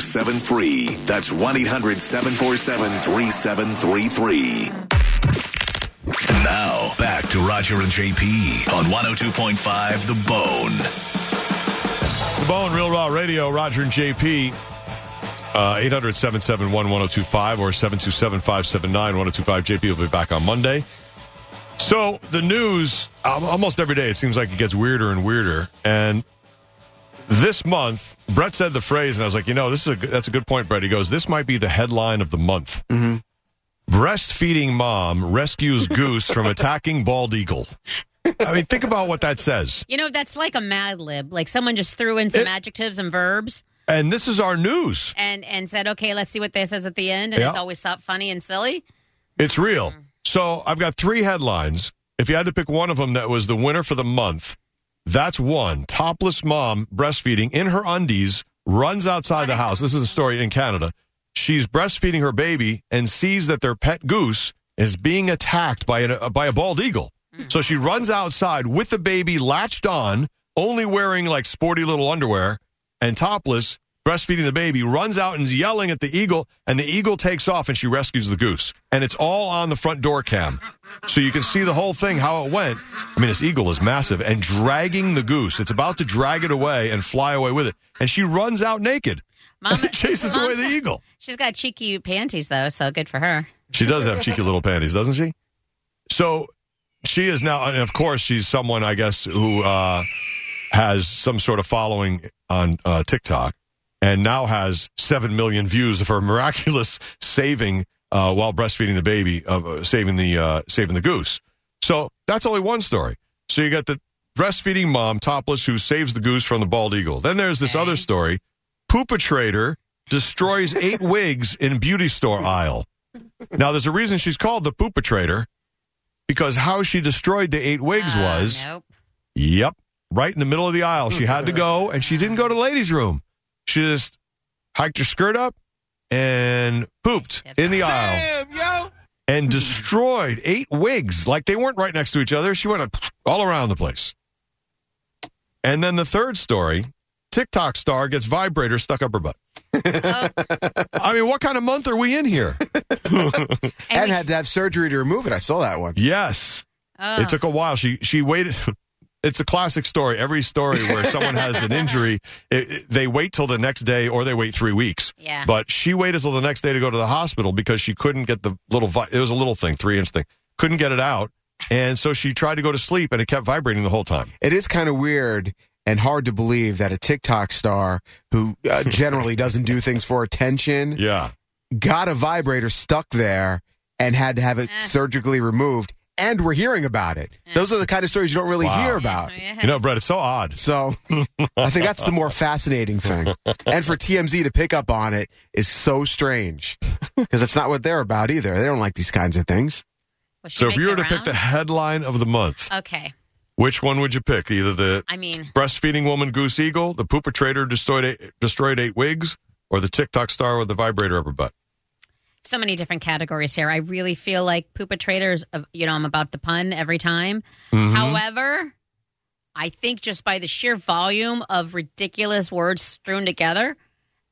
7 free. That's 1 800 747 3733. And now, back to Roger and JP on 102.5 The Bone. The Bone, Real Raw Radio, Roger and JP. Uh, 800 771 1025 or 727 579 1025. JP will be back on Monday. So, the news, almost every day, it seems like it gets weirder and weirder. And this month, Brett said the phrase, and I was like, you know, this is a, that's a good point, Brett. He goes, this might be the headline of the month. Mm-hmm. Breastfeeding mom rescues goose from attacking bald eagle. I mean, think about what that says. You know, that's like a Mad Lib. Like someone just threw in some It- adjectives and verbs And this is our news. and and said, "Okay, let's see what this says at the end." And Yeah. it's always so funny and silly. It's real. So I've got three headlines. If you had to pick one of them that was the winner for the month, that's one. Topless mom breastfeeding in her undies runs outside the house. This is a story in Canada. She's breastfeeding her baby and sees that their pet goose is being attacked by, uh, by a bald eagle. So she runs outside with the baby latched on, only wearing like sporty little underwear and topless, breastfeeding the baby, runs out and is yelling at the eagle, and the eagle takes off and she rescues the goose. And it's all on the front door cam. So you can see the whole thing, how it went. I mean, this eagle is massive and dragging the goose. It's about to drag it away and fly away with it. And she runs out naked. Mom Chases away the got- eagle. She's got cheeky panties though, so good for her. She does have cheeky little panties, doesn't she? So she is now, and of course, she's someone, I guess, who uh, has some sort of following on uh, TikTok and now has 7 million views of her miraculous saving uh, while breastfeeding the baby, of uh, saving, the, uh, saving the goose. So that's only one story. So you got the breastfeeding mom, topless, who saves the goose from the bald eagle. Then there's this other story poopatrator destroys eight wigs in beauty store aisle. Now, there's a reason she's called the poopatrator because how she destroyed the eight wigs Uh, was, nope. yep, right in the middle of the aisle. She had to go, and she didn't go to the ladies' room. She just hiked her skirt up and pooped in the aisle yo. and destroyed eight wigs. Like they weren't right next to each other. She went all around the place. And then the third story TikTok star gets vibrator stuck up her butt. Oh, I mean, what kind of month are we in here? and And we- had to have surgery to remove it. I saw that one. yes. oh. It took a while. She she waited. It's a classic story. Every story where someone has an injury, it, it- they wait till the next day or they wait three weeks. Yeah. But she waited till the next day to go to the hospital because she couldn't get the little. Vi- it was a little thing, three inch thing. Couldn't get it out, and so she tried to go to sleep, and it kept vibrating the whole time. It is kind of weird and hard to believe that a TikTok star who uh, generally doesn't do things for attention Yeah. got a vibrator stuck there and had to have it Eh. surgically removed. And we're hearing about it. Those are the kind of stories you don't really Wow. hear about. Oh, yeah. You know, Brett, it's so odd. So I think that's the more fascinating thing. And for TMZ to pick up on it is so strange because that's not what they're about either. They don't like these kinds of things. Will So if you were the to pick the headline of the month, okay. which one would you pick? Either the I mean, breastfeeding woman Goose Eagle, the pooper trader destroyed eight, destroyed eight wigs, or the TikTok star with the vibrator up her butt? So many different categories here. I really feel like Poopa Traders, you know, I'm about the pun every time. Mm-hmm. However, I think just by the sheer volume of ridiculous words strewn together,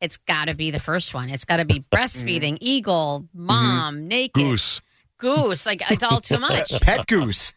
it's got to be the first one. It's got to be breastfeeding, eagle, mom, naked, Goose. goose. Like it's all too much. Pet goose.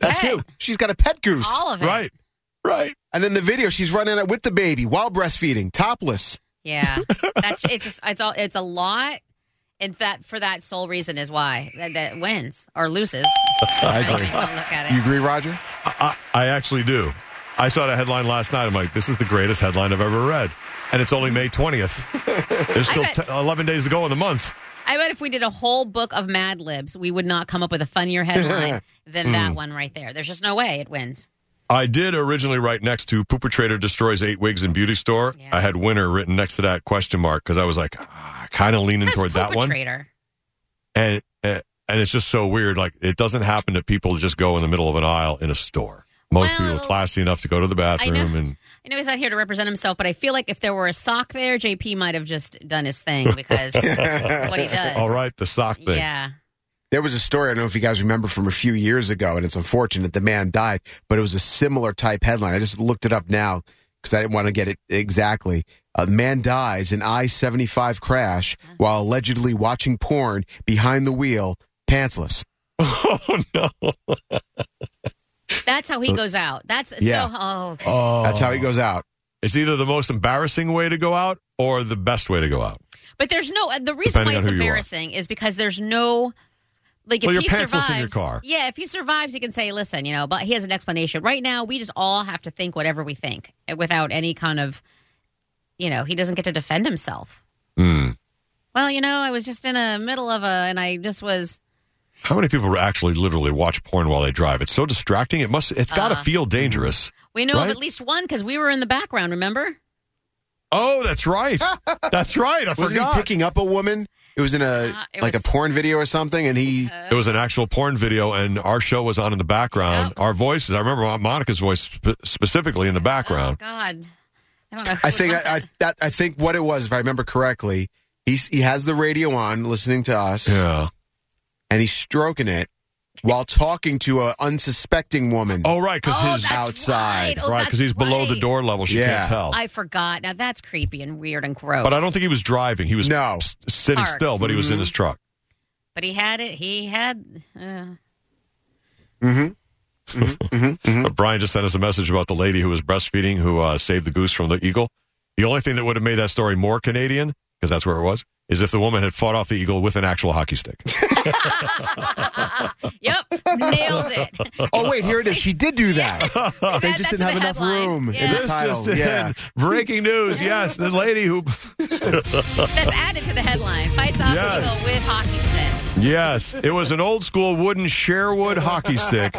That too. She's got a pet goose. All of it. Right. Right. And then the video, she's running it with the baby while breastfeeding, topless. Yeah, that's it's just, it's all it's a lot, and that for that sole reason is why that, that wins or loses. I agree. you look at You agree, Roger? I, I actually do. I saw that headline last night. I'm like, this is the greatest headline I've ever read. And it's only May 20th. There's still bet- t- 11 days to go in the month. I bet if we did a whole book of Mad Libs, we would not come up with a funnier headline than Hmm. that one right there. There's just no way it wins. I did originally write next to Pooper Trader destroys eight wigs in beauty store. Yeah. I had winner written next to that question mark because I was like, ah, kind of leaning toward that one. And uh, and it's just so weird. Like it doesn't happen to people to just go in the middle of an aisle in a store. Most people are classy enough to go to the bathroom and I know he's not here to represent himself, but I feel like if there were a sock there, JP might have just done his thing because that's what he does. all right, the sock thing. Yeah. There was a story, I don't know if you guys remember from a few years ago, and it's unfortunate the man died, but it was a similar type headline. I just looked it up now because I didn't want to get it exactly. A man dies in I 75 crash while allegedly watching porn behind the wheel, pantsless. Oh no! That's how he So- goes out. That's Yeah. so oh Oh, That's how he goes out. It's either the most embarrassing way to go out or the best way to go out. But there's no uh, the reason Depending why it's who you are. embarrassing is because there's no like if Well, you're he pantsless survives. in your car. Yeah, if he survives, you can say, "Listen, you know," but he has an explanation. Right now, we just all have to think whatever we think uh, without any kind of, you know, he doesn't get to defend himself. Hmm. Well, you know, I was just in a middle of a, and I just was. How many people actually literally watch porn while they drive? It's so distracting. It must. It's got to Uh, feel dangerous. We know of at least one because we were in the background. Remember? Oh, that's right. that's right. I Wasn't forgot. he picking up a woman? It was in a Uh, like was- a porn video or something, and he it was an actual porn video, and our show was on in the background. Yep. Our voices. I remember Monica's voice spe- specifically in the Oh background. God, I don't know. I think I, I that. that I think what it was, if I remember correctly, he's he has the radio on, listening to us, yeah. and he's stroking it while talking to an unsuspecting woman. Oh, right. Because Oh, his that's outside. right. Oh, right. that's Because he's below the door level. She Yeah. can't tell. I forgot. Now that's creepy and weird and gross. but I don't think he was driving. He was No. s- sitting Parked. still, but he was in his mm-hmm. truck. But he had it. He had. Uh, mm-hmm. Mm-hmm. But Brian just sent us a message about the lady who was breastfeeding who uh, saved the goose from the eagle. The only thing that would have made that story more Canadian, because that's where it was, is if the woman had fought off the eagle with an actual hockey stick. yep, nailed it. Oh wait, here it is. She did do that. they That- just didn't have enough headline. room in the This title. just yeah. in. Breaking news. Yes, the lady who. That's added to the headline. Fights off Yes. eagle with hockey stick. Yes, it was an old school wooden Sherwood hockey stick,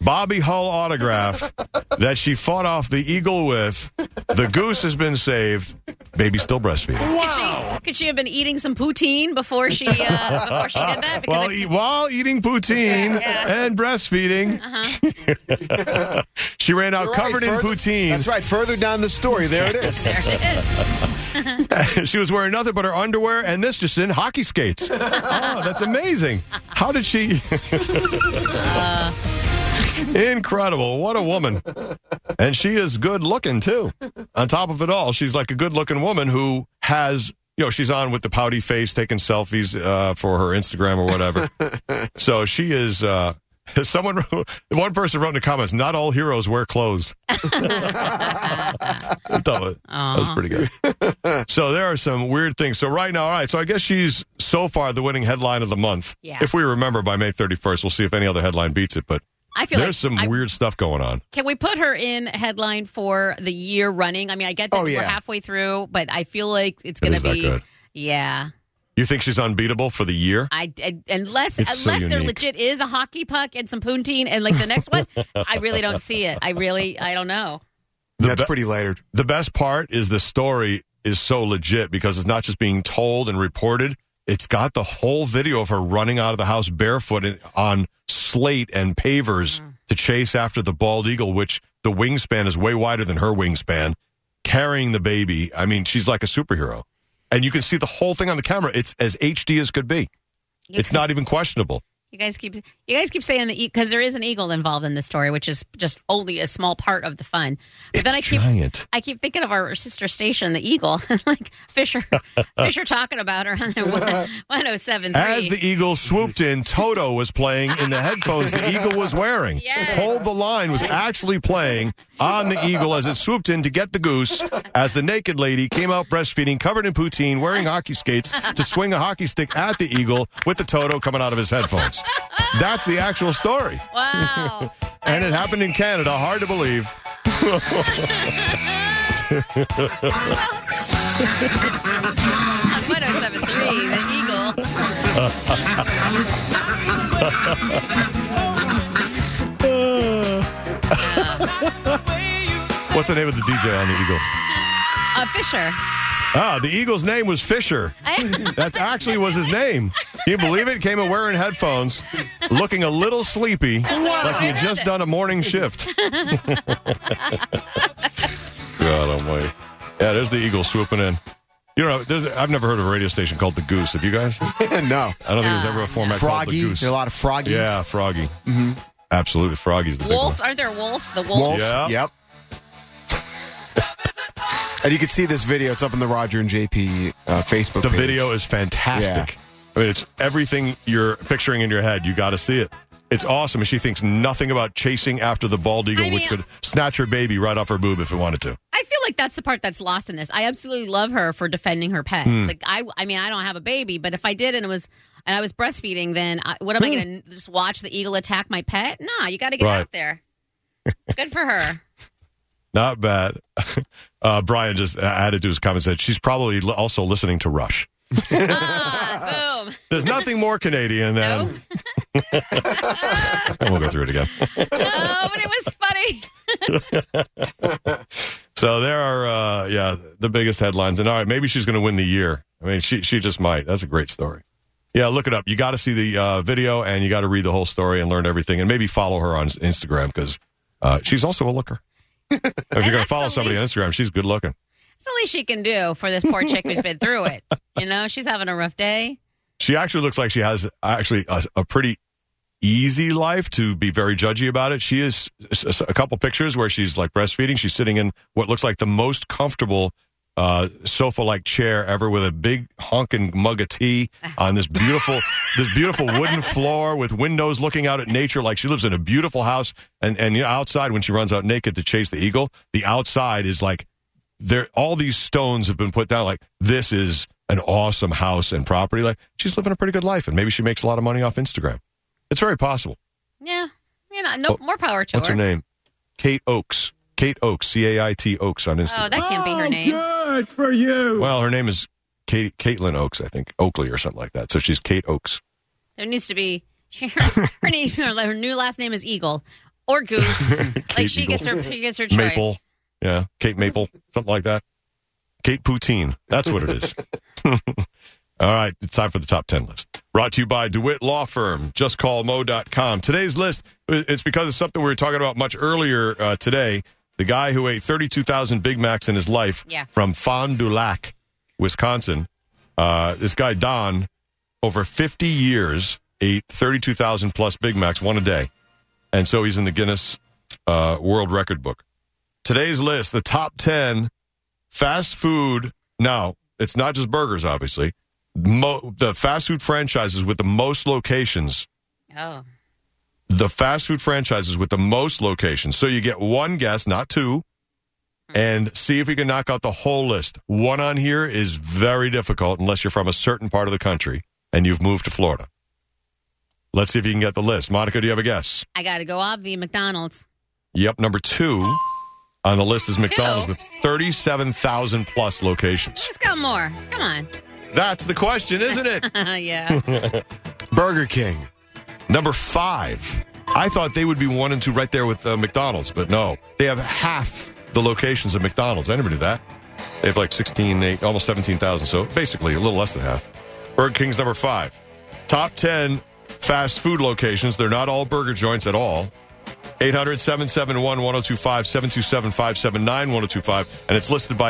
Bobby Hull autograph that she fought off the eagle with. The goose has been saved. Baby still breastfeeding. Could she, could she have been eating some poutine before she uh, before she did that? While, it- e- while eating poutine Yeah, yeah. and breastfeeding, she ran out You're right, covered in further- poutine. That's right. Further down the story, there it is. there it is. she was wearing nothing but her underwear and this just in hockey skates. oh, that's amazing. How did she? Incredible. What a woman. And she is good looking too. On top of it all, she's like a good looking woman who has, you know, she's on with the pouty face taking selfies uh, for her Instagram or whatever. so she is. Uh, Someone, wrote- one person wrote in the comments, "Not all heroes wear clothes." I thought it- that was pretty good. so there are some weird things. So right now, all right. So I guess she's so far the winning headline of the month. Yeah. If we remember by May 31st, we'll see if any other headline beats it. But I feel there's like some I- weird stuff going on. Can we put her in headline for the year running? I mean, I get that Oh, we're halfway through, but I feel like it's It going to is that be. good. Yeah, You think she's unbeatable for the year? I, I- unless It's so unless there legit is a hockey puck and some poutine and like the next one, I really don't see it. I really I don't know. That's be- pretty layered. The best part is the story is so legit because it's not just being told and reported. It's got the whole video of her running out of the house barefoot on slate and pavers mm. to chase after the bald eagle, which the wingspan is way wider than her wingspan, carrying the baby. I mean, she's like a superhero. And you can see the whole thing on the camera. It's as HD as could be. It's not even questionable. You guys keep you guys keep saying that because there is an eagle involved in the story, which is just only a small part of the fun. But It's then I keep giant. I keep thinking of our sister station, the Eagle, like Fisher Fisher talking about her on the one oh seven As the eagle swooped in, Toto was playing in the headphones the eagle was wearing. Yes. Hold the line was actually playing on the eagle as it swooped in to get the goose. As the naked lady came out breastfeeding, covered in poutine, wearing hockey skates to swing a hockey stick at the eagle with the Toto coming out of his headphones. That's the actual story. Wow. And it happened in Canada. Hard to believe. On 1073, the Eagle. What's the name of the DJ on the Eagle? Uh, Fisher. Ah, the Eagle's name was Fisher. That actually was his name. Can you believe it? Came in wearing headphones, looking a little sleepy, like he had just done a morning shift. God almighty. Yeah, there's the Eagle swooping in. You know, there's, I've never heard of a radio station called the Goose. Have you guys? No. I don't think there's ever a format called the Froggy. Goose. There are a lot of froggies. Yeah, Froggy. Mm-hmm. Absolutely, Froggy's the big Wolves. one. Aren't there wolves? The wolves. Wolf. Yeah. Yep. And you can see this video. It's up on the Roger and JP uh, Facebook The page. video is fantastic. I mean, it's everything you're picturing in your head. You got to see it. It's awesome, and she thinks nothing about chasing after the bald eagle, I which could snatch her baby right off her boob if it wanted to. I feel like that's the part that's lost in this. I absolutely love her for defending her pet. Hmm. Like I, I mean, I don't have a baby, but if I did and it was, and I was breastfeeding, then I, what am I going to just watch the eagle attack my pet? Nah, you got to get Hmm. Right. out there. Good for her. Not bad. Uh, Brian just added to his comment said she's probably li- also listening to Rush. ah, boom. There's nothing more Canadian than. we'll go through it again. no, but it was funny. So there are, uh, yeah, the biggest headlines. And all right, maybe she's going to win the year. I mean, she she just might. That's a great story. Yeah, look it up. You got to see the uh, video and you got to read the whole story and learn everything. And maybe follow her on Instagram because uh, she's also a looker. If you're going to follow somebody least- on Instagram, she's good looking. It's the least she can do for this poor chick who's been through it. You know, she's having a rough day. She actually looks like she has actually a, a pretty easy life to be very judgy about it. She is a couple pictures where she's like breastfeeding. She's sitting in what looks like the most comfortable uh, sofa-like chair ever, with a big honking mug of tea on this beautiful, this beautiful wooden floor with windows looking out at nature. Like she lives in a beautiful house, and and you know, outside when she runs out naked to chase the eagle, the outside is like there. All these stones have been put down. Like this is an awesome house and property. Like she's living a pretty good life, and maybe she makes a lot of money off Instagram. It's very possible. Yeah, you know, no more power to her. What's her her. name? Kate Oaks. Kate Oaks. C A I T Oaks on Instagram Oh, that can't be her name. Good for you. well, her name is Kate Caitlin Oaks, I think Oakley or something like that. So she's Kate Oaks. There needs to be her, her name. Her new last name is Eagle or Goose. like she Eagle. gets her, she gets her choice. Maple. Yeah, Kate Maple, something like that. Kate Poutine. That's what it is. All right, it's time for the top 10 list. Brought to you by DeWitt Law Firm, justcallmo.com. Today's list, it's because of something we were talking about much earlier uh, today. The guy who ate 32,000 Big Macs in his life Yeah. from Fond du Lac, Wisconsin. Uh, this guy, Don, over 50 years, ate 32,000 plus Big Macs, one a day. And so he's in the Guinness uh, World Record book. Today's list, the top 10 fast food. Now, it's not just burgers, obviously. Mo- the fast food franchises with the most locations. Oh, The fast food franchises with the most locations. So you get one guess, not two, mm-hmm. and see if you can knock out the whole list. One on here is very difficult unless you're from a certain part of the country and you've moved to Florida. Let's see if you can get the list. Monica, do you have a guess? I got to go obvi McDonald's. Yep, number two on the list is McDonald's with 37,000 plus locations. Who's got more? Come on. That's the question, isn't it? yeah. Burger King. Number five. I thought they would be one and two right there with uh, McDonald's, but no. They have half the locations of McDonald's. I never knew that. They have like 16, eight, almost 17,000. So basically a little less than half. Burger King's number five. Top 10 fast food locations. They're not all burger joints at all. 800 771 1025 727 579 1025. And it's listed by